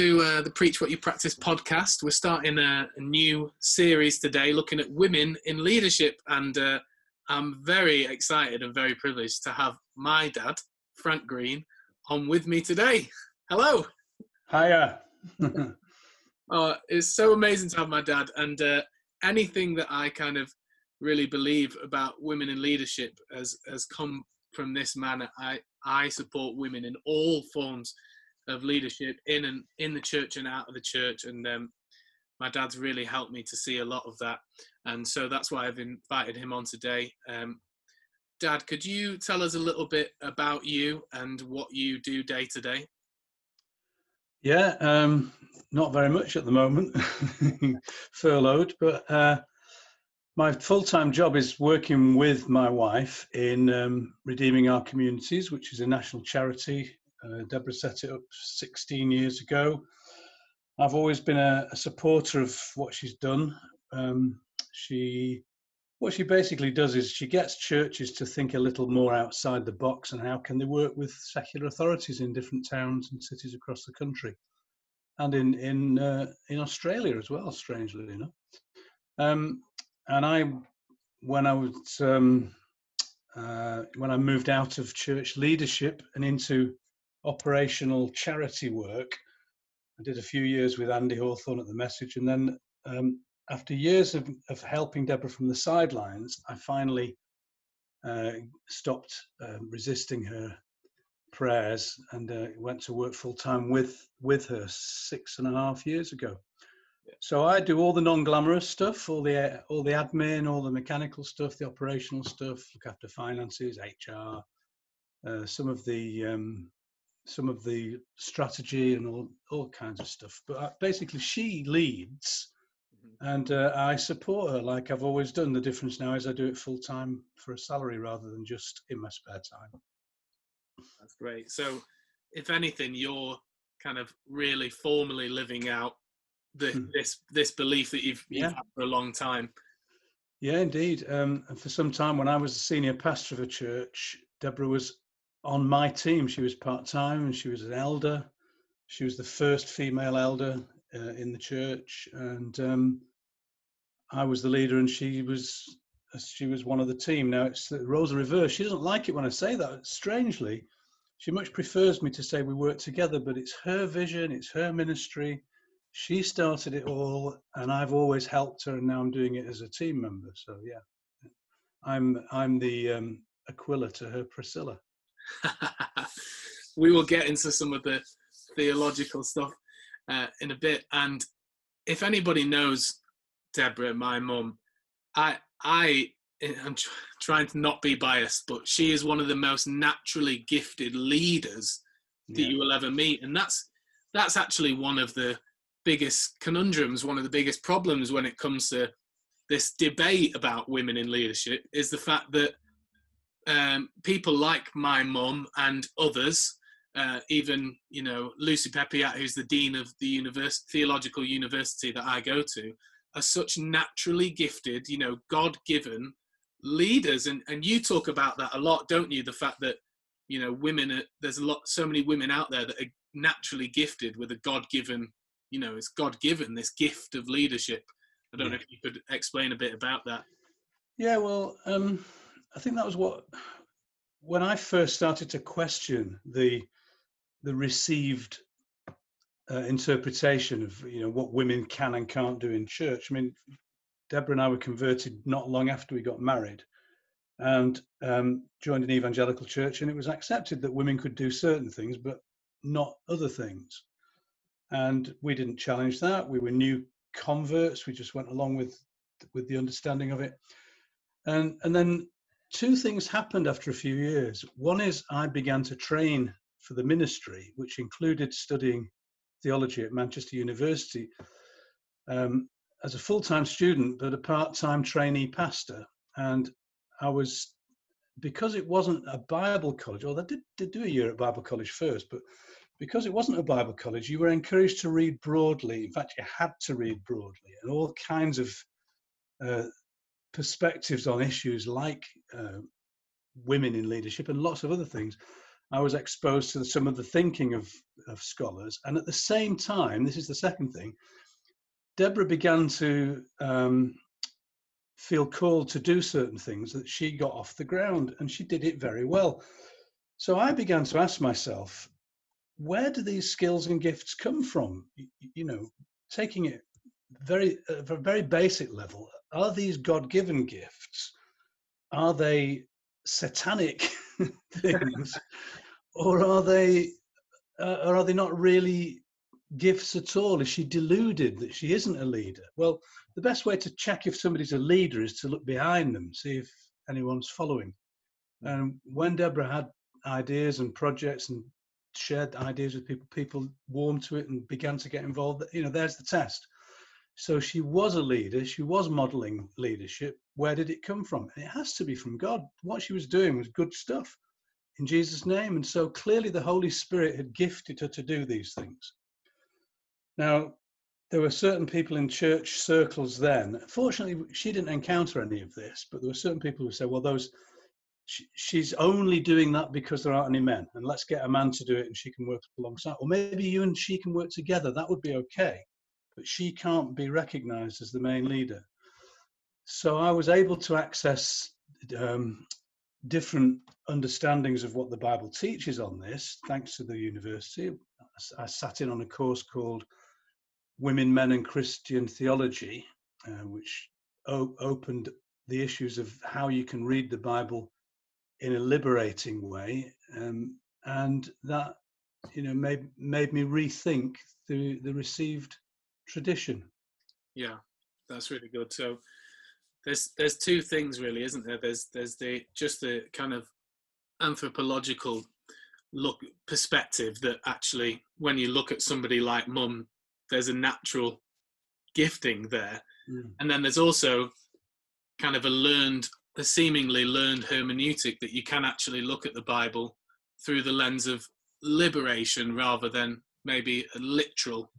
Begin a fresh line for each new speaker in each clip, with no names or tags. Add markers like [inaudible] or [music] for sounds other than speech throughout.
to uh, the Preach What You Practice podcast. We're starting a, a new series today looking at women in leadership, and uh, I'm very excited and very privileged to have my dad, Frank Green, on with me today. Hello.
Hiya. [laughs]
oh, it's so amazing to have my dad, and uh, anything that I kind of really believe about women in leadership has has come from this man. I I support women in all forms of leadership in and in the church and out of the church, and um, my dad's really helped me to see a lot of that, and so that's why I've invited him on today. Um, Dad, could you tell us a little bit about you and what you do day to day?
Yeah, um, not very much at the moment, [laughs] furloughed, but uh, my full-time job is working with my wife in um, redeeming our communities, which is a national charity uh, Deborah set it up 16 years ago. I've always been a, a supporter of what she's done. Um, she, what she basically does is she gets churches to think a little more outside the box and how can they work with secular authorities in different towns and cities across the country, and in in uh, in Australia as well. Strangely enough, um, and I, when I was um, uh, when I moved out of church leadership and into operational charity work. I did a few years with Andy Hawthorne at the Message, and then um, after years of, of, helping Deborah from the sidelines, I finally uh, stopped uh, resisting her prayers and uh, went to work full time with with her six and a half years ago. So I do all the non-glamorous stuff, all the all the admin, all the mechanical stuff, the operational stuff, look after finances, HR, uh, some of the um, some of the strategy and all, all kinds of stuff. But uh, basically, she leads, mm-hmm. and uh, I support her like I've always done. The difference now is I do it full time for a salary rather than just in my spare time.
That's great. So, if anything, you're kind of really formally living out the, hmm. this this belief that you've, you've yeah. had for a long time.
Yeah, indeed. Um, and for some time, when I was the senior pastor of a church, Deborah was on my team. She was part time and she was an elder. She was the first female elder uh, in the church, and um, I was the leader, and she was she was one of the team. Now it's the roles are reversed. She doesn't like it when I say that. Strangely, she much prefers me to say we work together. But it's her vision, it's her ministry. She started it all, and I've always helped her, and now I'm doing it as a team member. So yeah, I'm I'm the um, Aquila to her Priscilla. [laughs]
we will get into some of the theological stuff uh, in a bit. And if anybody knows Deborah, my mum, I I I'm tr- trying to not be biased, but she is one of the most naturally gifted leaders that yeah. you will ever meet, and that's that's actually one of the biggest conundrums, one of the biggest problems when it comes to this debate about women in leadership is the fact that um, people like my mum and others, uh, even you know Lucy Peppiatt, who's the dean of the theological university that I go to, are such naturally gifted, you know, God-given leaders, and and you talk about that a lot, don't you? The fact that you know women, are, there's a lot, so many women out there that are naturally gifted with a God-given, you know, it's God-given this gift of leadership. I don't yeah. know if you could explain a bit about that.
Yeah, well, um, I think that was what when I first started to question the the received uh, interpretation of you know what women can and can't do in church. I mean, Deborah and I were converted not long after we got married, and um, joined an evangelical church, and it was accepted that women could do certain things, but not other things. And we didn't challenge that. We were new converts. We just went along with with the understanding of it. And and then two things happened after a few years. One is I began to train for the ministry, which included studying theology at Manchester University um, as a full time student, but a part time trainee pastor. And I was, because it wasn't a Bible college, or they did, did do a year at Bible college first, but because it wasn't a Bible college, you were encouraged to read broadly. In fact, you had to read broadly, and all kinds of uh, perspectives on issues like uh, women in leadership and lots of other things. I was exposed to some of the thinking of, of scholars. And at the same time, this is the second thing, Deborah began to um, feel called to do certain things that she got off the ground, and she did it very well. So I began to ask myself, where do these skills and gifts come from? You, know, taking it very at a very basic level, are these God-given gifts? Are they satanic [laughs] things, [laughs] or are they, uh, or are they not really gifts at all? Is she deluded that she isn't a leader? Well, the best way to check if somebody's a leader is to look behind them, see if anyone's following. And when Deborah had ideas and projects and shared ideas with people, people warmed to it and began to get involved. You know, there's the test. So she was a leader. She was modeling leadership. Where did it come from? It has to be from God. What she was doing was good stuff in Jesus' name. And so clearly the Holy Spirit had gifted her to do these things. Now, there were certain people in church circles then. Fortunately, she didn't encounter any of this, but there were certain people who said, well, those she's only doing that because there aren't any men and let's get a man to do it and she can work alongside or maybe you and she can work together that would be okay but she can't be recognized as the main leader so i was able to access um, different understandings of what the bible teaches on this thanks to the university i sat in on a course called women men and christian theology uh, which o- opened the issues of how you can read the bible in a liberating way, um, and that you know made made me rethink the the received tradition.
Yeah, that's really good. So there's there's two things really, isn't there? There's there's the just the kind of anthropological look perspective that actually when you look at somebody like mum, there's a natural gifting there, mm. and then there's also kind of a learned a seemingly learned hermeneutic that you can actually look at the Bible through the lens of liberation rather than maybe a literal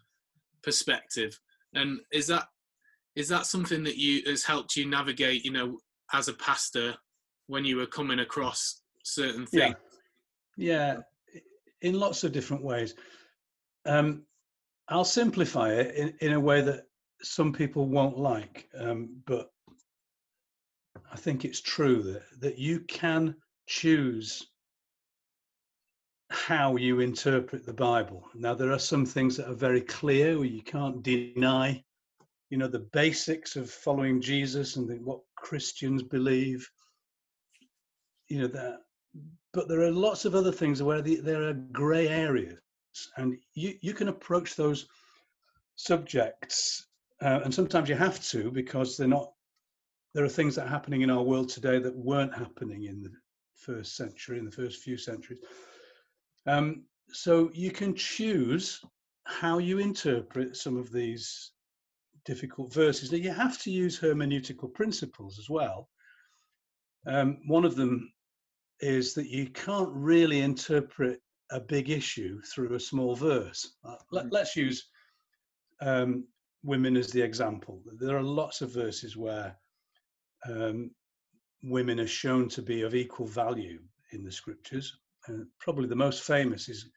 perspective. And is that is that something that you has helped you navigate, you know, as a pastor when you were coming across certain things?
Yeah, yeah in lots of different ways. Um, I'll simplify it in, in a way that some people won't like, um, but I think it's true that, that you can choose how you interpret the Bible. Now, there are some things that are very clear where you can't deny, you know, the basics of following Jesus and the, what Christians believe. You know that, but there are lots of other things where the, there are grey areas, and you you can approach those subjects, uh, and sometimes you have to because they're not there are things that are happening in our world today that weren't happening in the first century, in the first few centuries. Um, so you can choose how you interpret some of these difficult verses. Now you have to use hermeneutical principles as well. Um, one of them is that you can't really interpret a big issue through a small verse. Uh, let, us mm. use um, women as the example. There are lots of verses where um, women are shown to be of equal value in the scriptures. Uh, probably the most famous is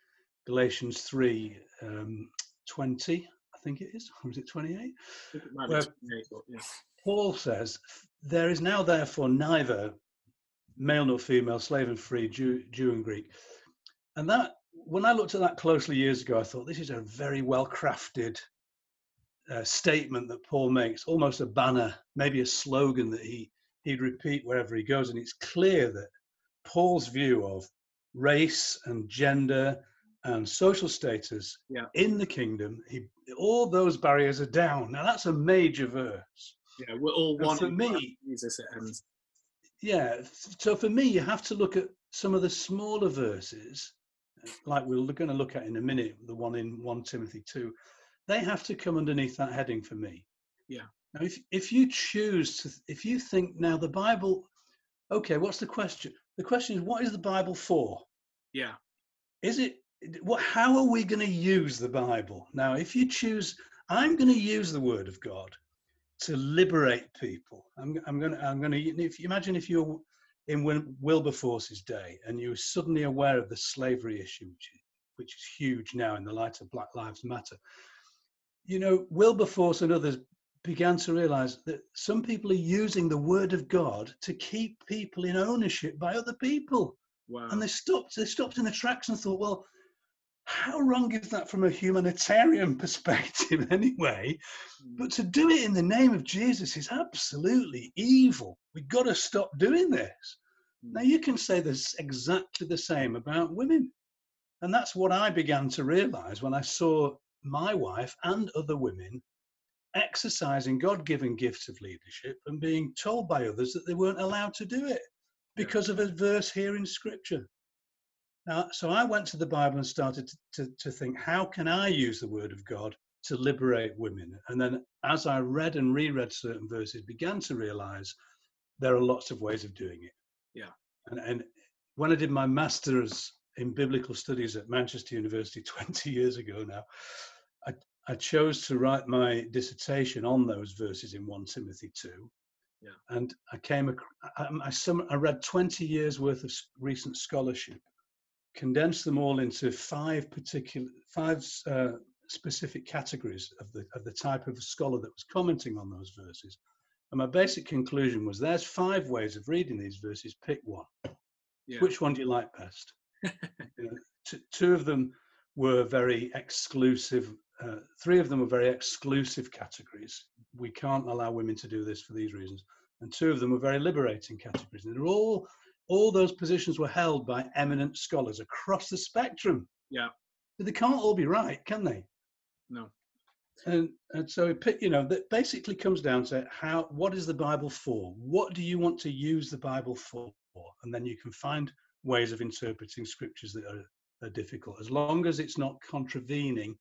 Galatians 3 um, 20, I think it is, [laughs] or is it 28? It where 28 yeah. Paul says, There is now therefore neither male nor female, slave and free, Jew, Jew and Greek. And that, when I looked at that closely years ago, I thought this is a very well crafted uh, statement that Paul makes, almost a banner, maybe a slogan that he he'd repeat wherever he goes. And it's clear that Paul's view of race and gender and social status
yeah.
in the kingdom, he, all those barriers are down. Now that's a major verse.
Yeah, we're all one. for me, Jesus ends.
Yeah, so for me, you have to look at some of the smaller verses, like we're going to look at in a minute, the one in 1 Timothy 2, they have to come underneath that heading for me.
Yeah.
Now, if if you choose to, if you think now the Bible, okay, what's the question? The question is, what is the Bible for?
Yeah.
Is it what? How are we going to use the Bible now? If you choose, I'm going to use the Word of God to liberate people. I'm I'm going to I'm going to if you imagine if you're in Wilberforce's day, and you were suddenly aware of the slavery issue, which is, which is huge now in the light of Black Lives Matter. You know, Wilberforce and others began to realize that some people are using the word of God to keep people in ownership by other people.
Wow.
And they stopped, they stopped in the tracks and thought, well, how wrong is that from a humanitarian [laughs] perspective [laughs] anyway?
Mm.
But to do it in the name of Jesus is absolutely evil. We've got to stop doing this. Now,
Mm.
you can say this exactly the same about women. And that's what I began to realize when I saw my wife and other women exercising God given gifts of leadership and being told by others that they weren't allowed to do it because of a verse here in Scripture. Now, so I went to the Bible and started to, to, to think, how can I use the Word of God to liberate women? And then as I read and reread certain verses, began to realize there are lots of ways of doing it.
Yeah.
And, and when I did my master's in biblical studies at Manchester University [laughs] 20 years ago now, I, I chose to write my dissertation on those verses in 1 Timothy 2.
Yeah.
And I came, I, I, sum- I read 20 years worth of recent scholarship, condensed them all into five particular, five uh, specific categories of the, of the type of scholar that was commenting on those verses. And my basic conclusion was there's five ways of reading these verses, pick one.
Yeah.
Which one do you like best? [laughs] You know, t- two of them were very exclusive. Uh, three of them were very exclusive categories. We can't allow women to do this for these reasons. And two of them were very liberating categories. And they're all, all those positions were held by eminent scholars across the spectrum.
Yeah.
But they can't all be right, can they?
No.
And, and so it, you know that basically comes down to how what is the bible for what do you want to use the bible for and then you can find ways of interpreting scriptures that are, are difficult as long as it's not contravening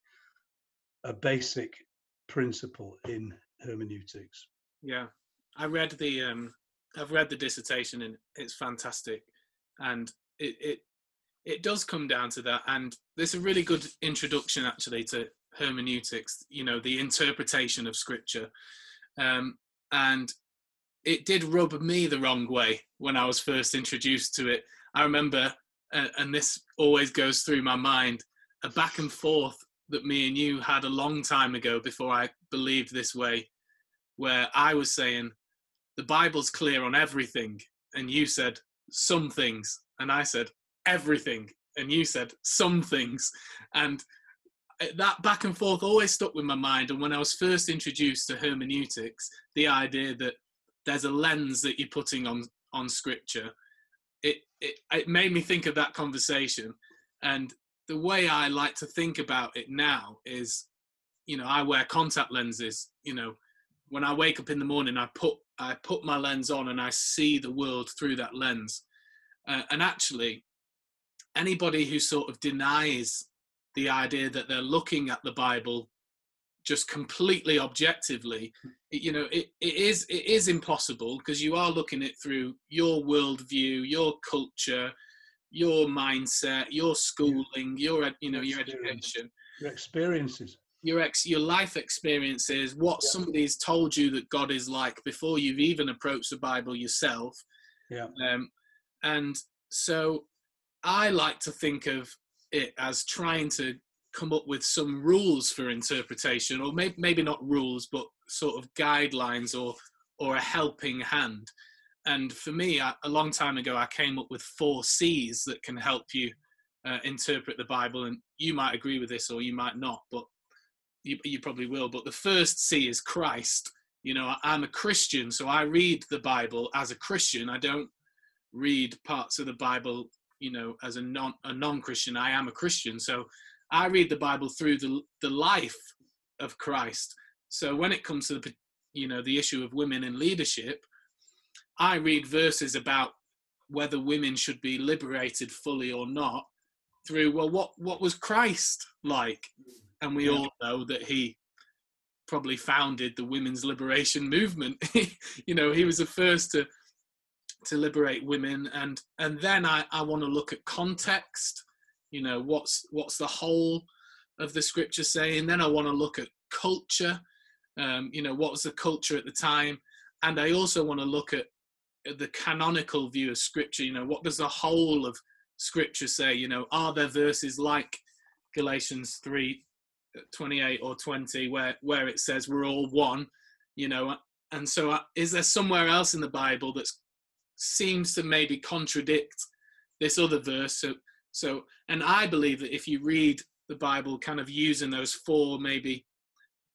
a basic principle in hermeneutics
Yeah, I read the um, I've read the dissertation and it's fantastic, and it it it does come down to that, and there's a really good introduction actually to hermeneutics. You know, the interpretation of scripture, um, and it did rub me the wrong way when I was first introduced to it. I remember, uh, and this always goes through my mind, a back and forth that me and you had a long time ago before I believed this way where I was saying the Bible's clear on everything, and you said some things, and I said everything, and you said some things, and uh, that back and forth always stuck with my mind. And when I was first introduced to hermeneutics, the idea that there's a lens that you're putting on on Scripture, it it, it made me think of that conversation, and the way I like to think about it now is, you know, I wear contact lenses, you know when I wake up in the morning, I put I put my lens on and I see the world through that lens. Uh, and actually, anybody who sort of denies the idea that they're looking at the Bible just completely objectively, it, you know, it, it is it is impossible because you are looking at it through your worldview, your culture, your mindset, your schooling, your you know your education.
Your experiences
your ex your life experiences what
Yeah.
somebody's told you that god is like before you've even approached the bible yourself.
Yeah.
Um, and so i like to think of it as trying to come up with some rules for interpretation or maybe, maybe not rules but sort of guidelines or or a helping hand. And for me I, a long time ago i came up with four c's that can help you uh, interpret the bible and you might agree with this or you might not but you, you probably will but the first c is christ. You know i'm a christian so i read the bible as a christian. I don't read parts of the bible you know as a non a non-christian. I am a christian so i read the bible through the the life of christ. So when it comes to the you know the issue of women in leadership i read verses about whether women should be liberated fully or not through well what what was christ like and we
Yeah.
all know that he probably founded the women's liberation movement. [laughs] You know he was the first to to liberate women. And and then i i want to look at context. You know what's what's the whole of the scripture saying? Then i want to look at culture. Um you know what was the culture at the time? And i also want to look at the canonical view of scripture. You know what does the whole of scripture say? You know are there verses like galatians 3 28 or 20 where where it says we're all one you know and so uh, is there somewhere else in the bible that seems to maybe contradict this other verse? So so and i believe that if you read the bible kind of using those four maybe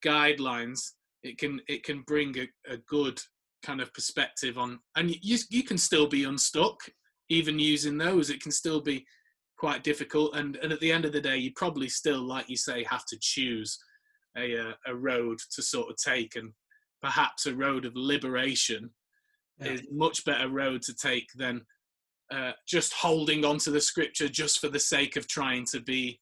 guidelines it can it can bring a, a good kind of perspective on and you you can still be unstuck even using those. It can still be quite difficult and and at the end of the day you probably still like you say have to choose a uh, a road to sort of take and perhaps a road of liberation yeah. is much better road to take than uh, just holding on to the scripture just for the sake of trying to be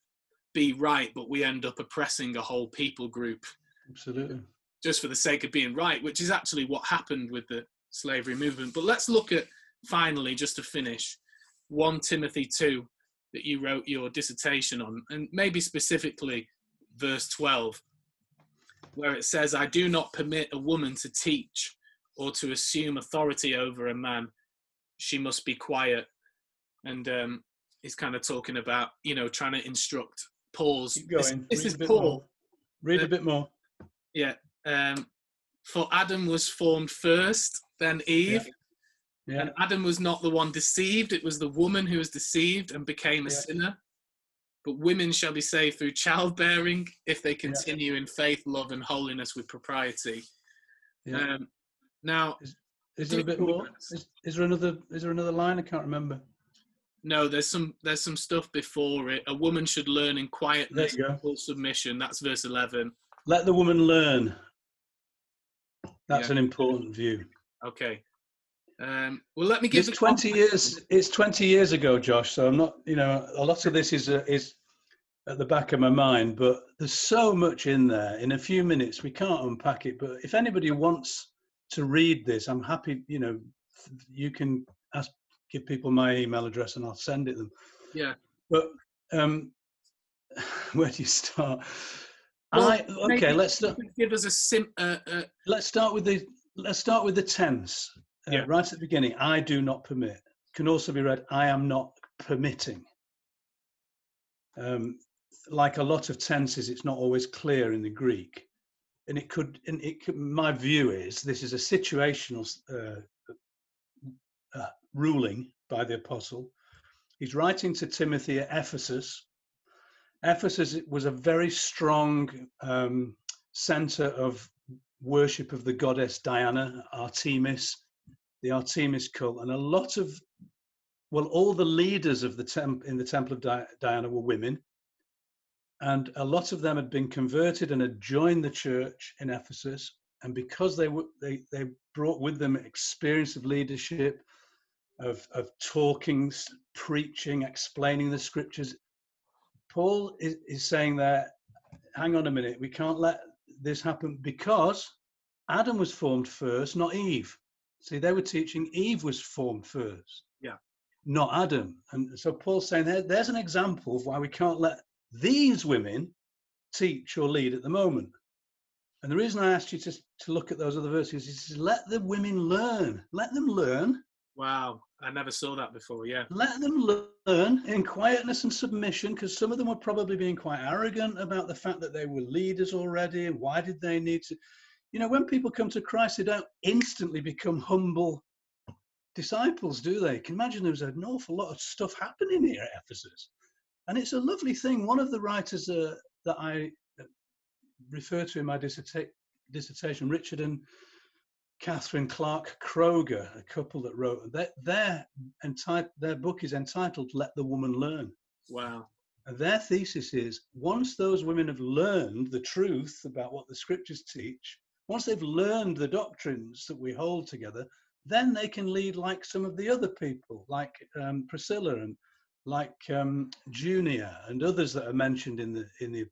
be right but we end up oppressing a whole people group
absolutely
just for the sake of being right, which is actually what happened with the slavery movement. But let's look at finally, just to finish, 1 Timothy 2 that you wrote your dissertation on, and maybe specifically verse 12, where it says, I do not permit a woman to teach or to assume authority over a man. She must be quiet. And um, he's kind of talking about, you know, trying to instruct Paul's.
Keep going.
This, this is Paul.
More. Read uh, a bit more.
Yeah, um, for Adam was formed first, then Eve. Yeah. Yeah. And Adam was not the one deceived, it was the woman who was deceived and became a yeah. sinner. But women shall be saved through childbearing if they continue in faith, love, and holiness with propriety. Um, now,
is, is there a bit more? Is, is, there another? Is there another line? I can't remember.
No, there's some there's some stuff before it. A woman should learn in quietness, full submission. That's verse eleven.
Let the woman learn. That's yeah. an important view.
Okay. Um, well, let me give.
It's twenty years. It's twenty years ago, Josh. So I'm not. You know, a lot of this is uh, is at the back of my mind, but there's so much in there. In a few minutes, we can't unpack it. But if anybody wants to read this, I'm happy. You know, you can ask, give people my email address, and I'll send it them.
Yeah.
But um, [laughs] where do you start? Well, I, okay, let's start.
Give us a sim. Uh, uh,
let's start with the let's start with the tense. Uh, yeah. Right at the beginning, I do not permit can also be read. I am not permitting. Um, like a lot of tenses, it's not always clear in the Greek, and it could. And it could, my view is this is a situational uh, uh, ruling by the apostle. He's writing to Timothy at Ephesus, Ephesus was a very strong um, center of worship of the goddess Diana, Artemis, the Artemis cult, and a lot of, well, all the leaders of the temp in the temple of Di- Diana were women, and a lot of them had been converted and had joined the church in Ephesus, and because they were they they brought with them experience of leadership, of of talking, preaching, explaining the scriptures, Paul is, is saying that, hang on a minute, we can't let this happen because Adam was formed first, not Eve. See, they were teaching Eve was formed first.
Yeah.
Not Adam. And so Paul's saying there, there's an example of why we can't let these women teach or lead at the moment. And the reason I asked you to, to look at those other verses is let the women learn. Let them learn.
Wow. I never saw that before. Yeah.
Let them learn in quietness and submission, because some of them were probably being quite arrogant about the fact that they were leaders already. And why did they need to? You know, when people come to Christ, they don't instantly become humble disciples, do they? Can imagine there was an awful lot of stuff happening here at Ephesus, and it's a lovely thing. One of the writers uh, that I uh, refer to in my dissertation, Richard and Catherine Clark Kroeger, a couple that wrote their their, enti- their book is entitled "Let the Woman Learn."
Wow.
And their thesis is once those women have learned the truth about what the scriptures teach, once they've learned the doctrines that we hold together, then they can lead like some of the other people, like um, Priscilla and like um, Junia and others that are mentioned in the in the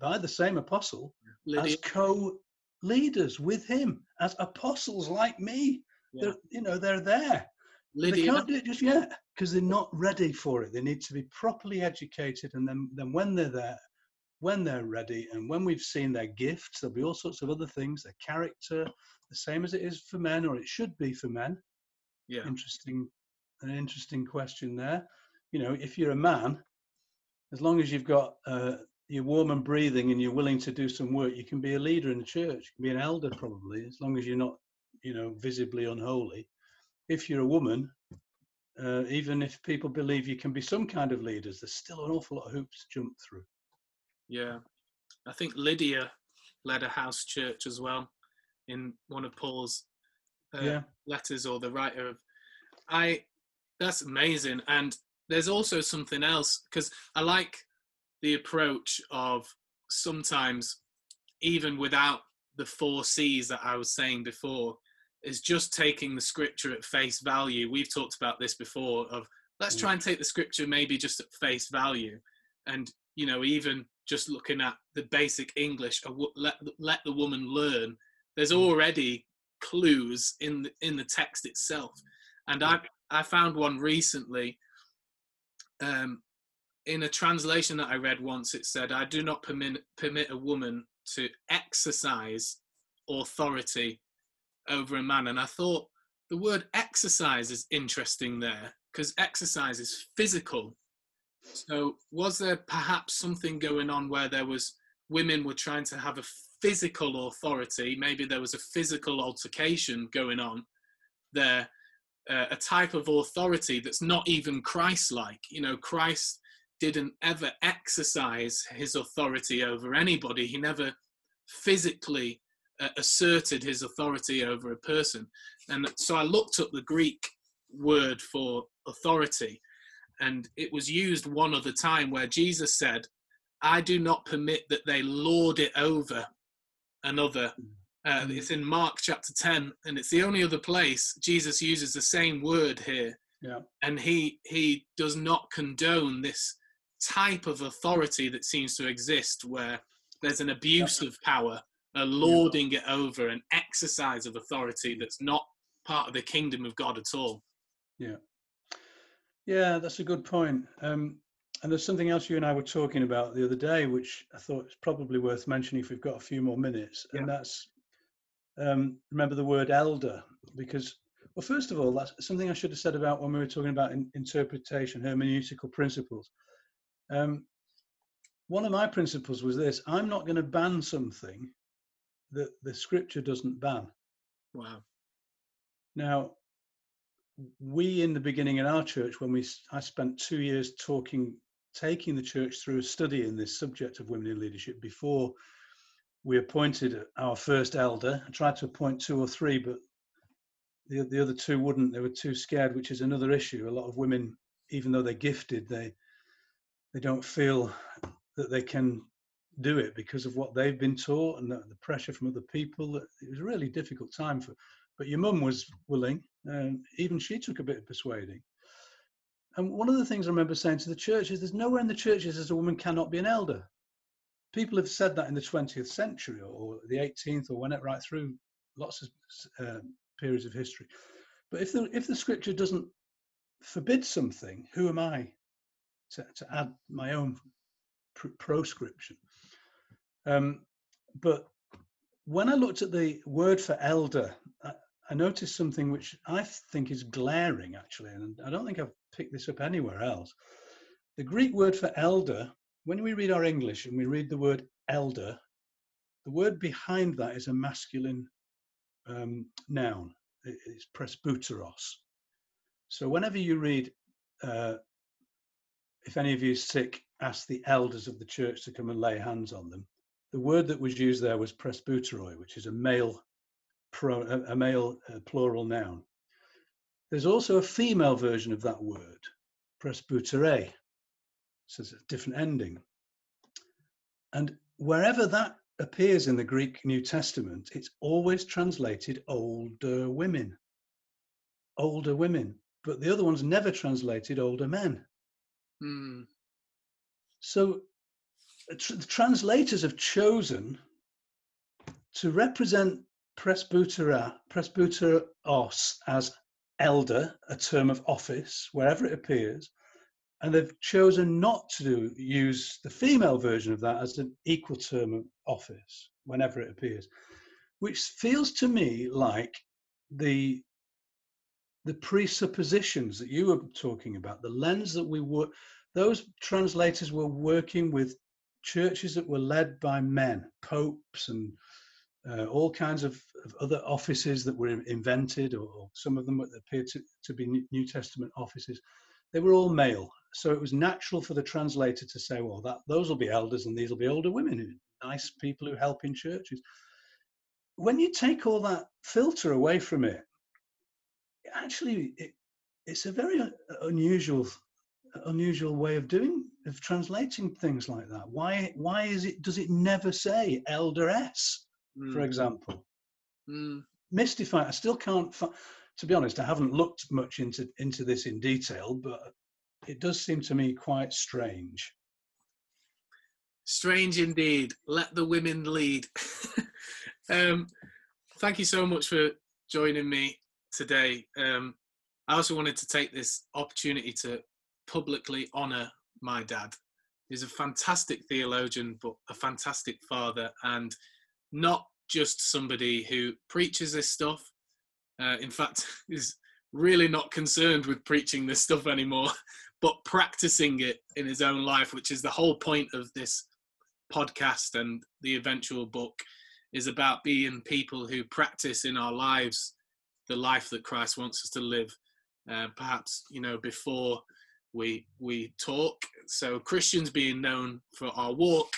by the same apostle Lydia. as co leaders with him as apostles like me. Yeah. They're, you know, they're there. Lydia. They can't do it just yet because they're not ready for it. They need to be properly educated, and then, then when they're there, when they're ready, and when we've seen their gifts, there'll be all sorts of other things, their character, the same as it is for men, or it should be for men.
Yeah.
Interesting, an interesting question there. You know, if you're a man, as long as you've got uh, you're warm and breathing and you're willing to do some work, you can be a leader in the church. You can be an elder probably, as long as you're not, you know, visibly unholy. If you're a woman, uh, even if people believe you can be some kind of leaders, there's still an awful lot of hoops to jump through.
Yeah, I think Lydia led a house church as well in one of Paul's uh,
Yeah.
letters or the writer of. I that's amazing, and there's also something else because I like the approach of sometimes even without the four C's that I was saying before is just taking the scripture at face value. We've talked about this before of let's
Mm.
try and take the scripture maybe just at face value and you know even just looking at the basic english a let, let the woman learn there's already clues in the, in the text itself. And i i found one recently um in a translation that i read once it said i do not permit permit a woman to exercise authority over a man. And i thought the word exercise is interesting there because exercise is physical so was there perhaps something going on where there was women were trying to have a physical authority? Maybe there was a physical altercation going on there uh, a type of authority that's not even christ-like. You know christ didn't ever exercise his authority over anybody. He never physically uh, asserted his authority over a person. And so i looked up the greek word for authority and it was used one other time where Jesus said, I do not permit that they lord it over another. Uh,
Mm.
it's in Mark chapter 10, and it's the only other place Jesus uses the same word here.
Yeah.
And he he does not condone this type of authority that seems to exist where there's an abuse of power, a lording it over, an exercise of authority that's not part of the kingdom of God at all.
Yeah, that's a good point. Um, and there's something else you and I were talking about the other day, which I thought is probably worth mentioning if we've got a few more minutes. And that's um, remember the word elder, because, well, first of all, that's something I should have said about when we were talking about in, interpretation, hermeneutical principles. Um, one of my principles was this I'm not going to ban something that the scripture doesn't ban.
Wow.
Now, we in the beginning in our church, when we I spent two years talking, taking the church through a study in this subject of women in leadership before we appointed our first elder. I tried to appoint two or three, but the the other two wouldn't. They were too scared, which is another issue. A lot of women, even though they're gifted, they they don't feel that they can do it because of what they've been taught and the pressure from other people. It was a really difficult time for. But your mum was willing, and even she took a bit of persuading. And one of the things I remember saying to the church is, "There's nowhere in the churches as a woman cannot be an elder." People have said that in the 20th century or the 18th or whenever, right through lots of uh, periods of history. But if the if the scripture doesn't forbid something, who am I to, to add my own pr- proscription? Um, but when I looked at the word for elder, I, noticed something which I think is glaring actually, and I don't think I've picked this up anywhere else. The Greek word for elder, when we read our English and we read the word elder, the word behind that is a masculine um, noun. It's presbyteros. So whenever you read, uh, if any of you is sick, ask the elders of the church to come and lay hands on them. The word that was used there was presbyteroi, which is a male, pro, a, a male uh, plural noun. There's also a female version of that word, presbytere. So it's a different ending. And wherever that appears in the Greek New Testament, it's always translated older women. Older women. But the other one's never translated older men.
Hmm.
So uh, the translators have chosen to represent presbytera, presbyteros as elder, a term of office, wherever it appears, and they've chosen not to use the female version of that as an equal term of office whenever it appears, which feels to me like the the presuppositions that you were talking about, the lens that we were, those translators were working with churches that were led by men, popes, and uh, all kinds of, of, other offices that were invented, or, some of them appeared to, to be New Testament offices. They were all male, so it was natural for the translator to say, "Well, that those will be elders, and these will be older women, nice people who help in churches." When you take all that filter away from it, actually, it, it's a very unusual unusual way of doing of translating things like that why why is it does it never say elderess mm. for example mm. mystifying i still can't to be honest i haven't looked much into into this in detail but it does seem to me quite strange
strange indeed let the women lead [laughs] um thank you so much for joining me today um i also wanted to take this opportunity to publicly honor my dad. He's a fantastic theologian, but a fantastic father, and not just somebody who preaches this stuff. Uh, in fact, [laughs] is really not concerned with preaching this stuff anymore, [laughs] but practicing it in his own life, which is the whole point of this podcast and the eventual book, is about being people who practice in our lives the life that Christ wants us to live. Uh, perhaps you know before we we talk. So Christians being known for our walk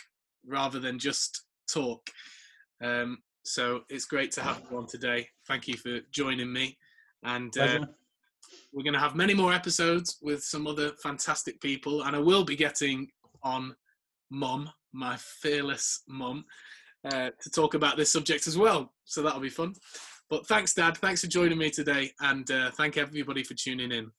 rather than just talk. Um, so it's great to have you on today. Thank you for joining me, and uh, we're going to have many more episodes with some other fantastic people, and I will be getting on Mom, my fearless mum, uh, to talk about this subject as well. So that'll be fun. But thanks, Dad. Thanks for joining me today, and uh, thank everybody for tuning in.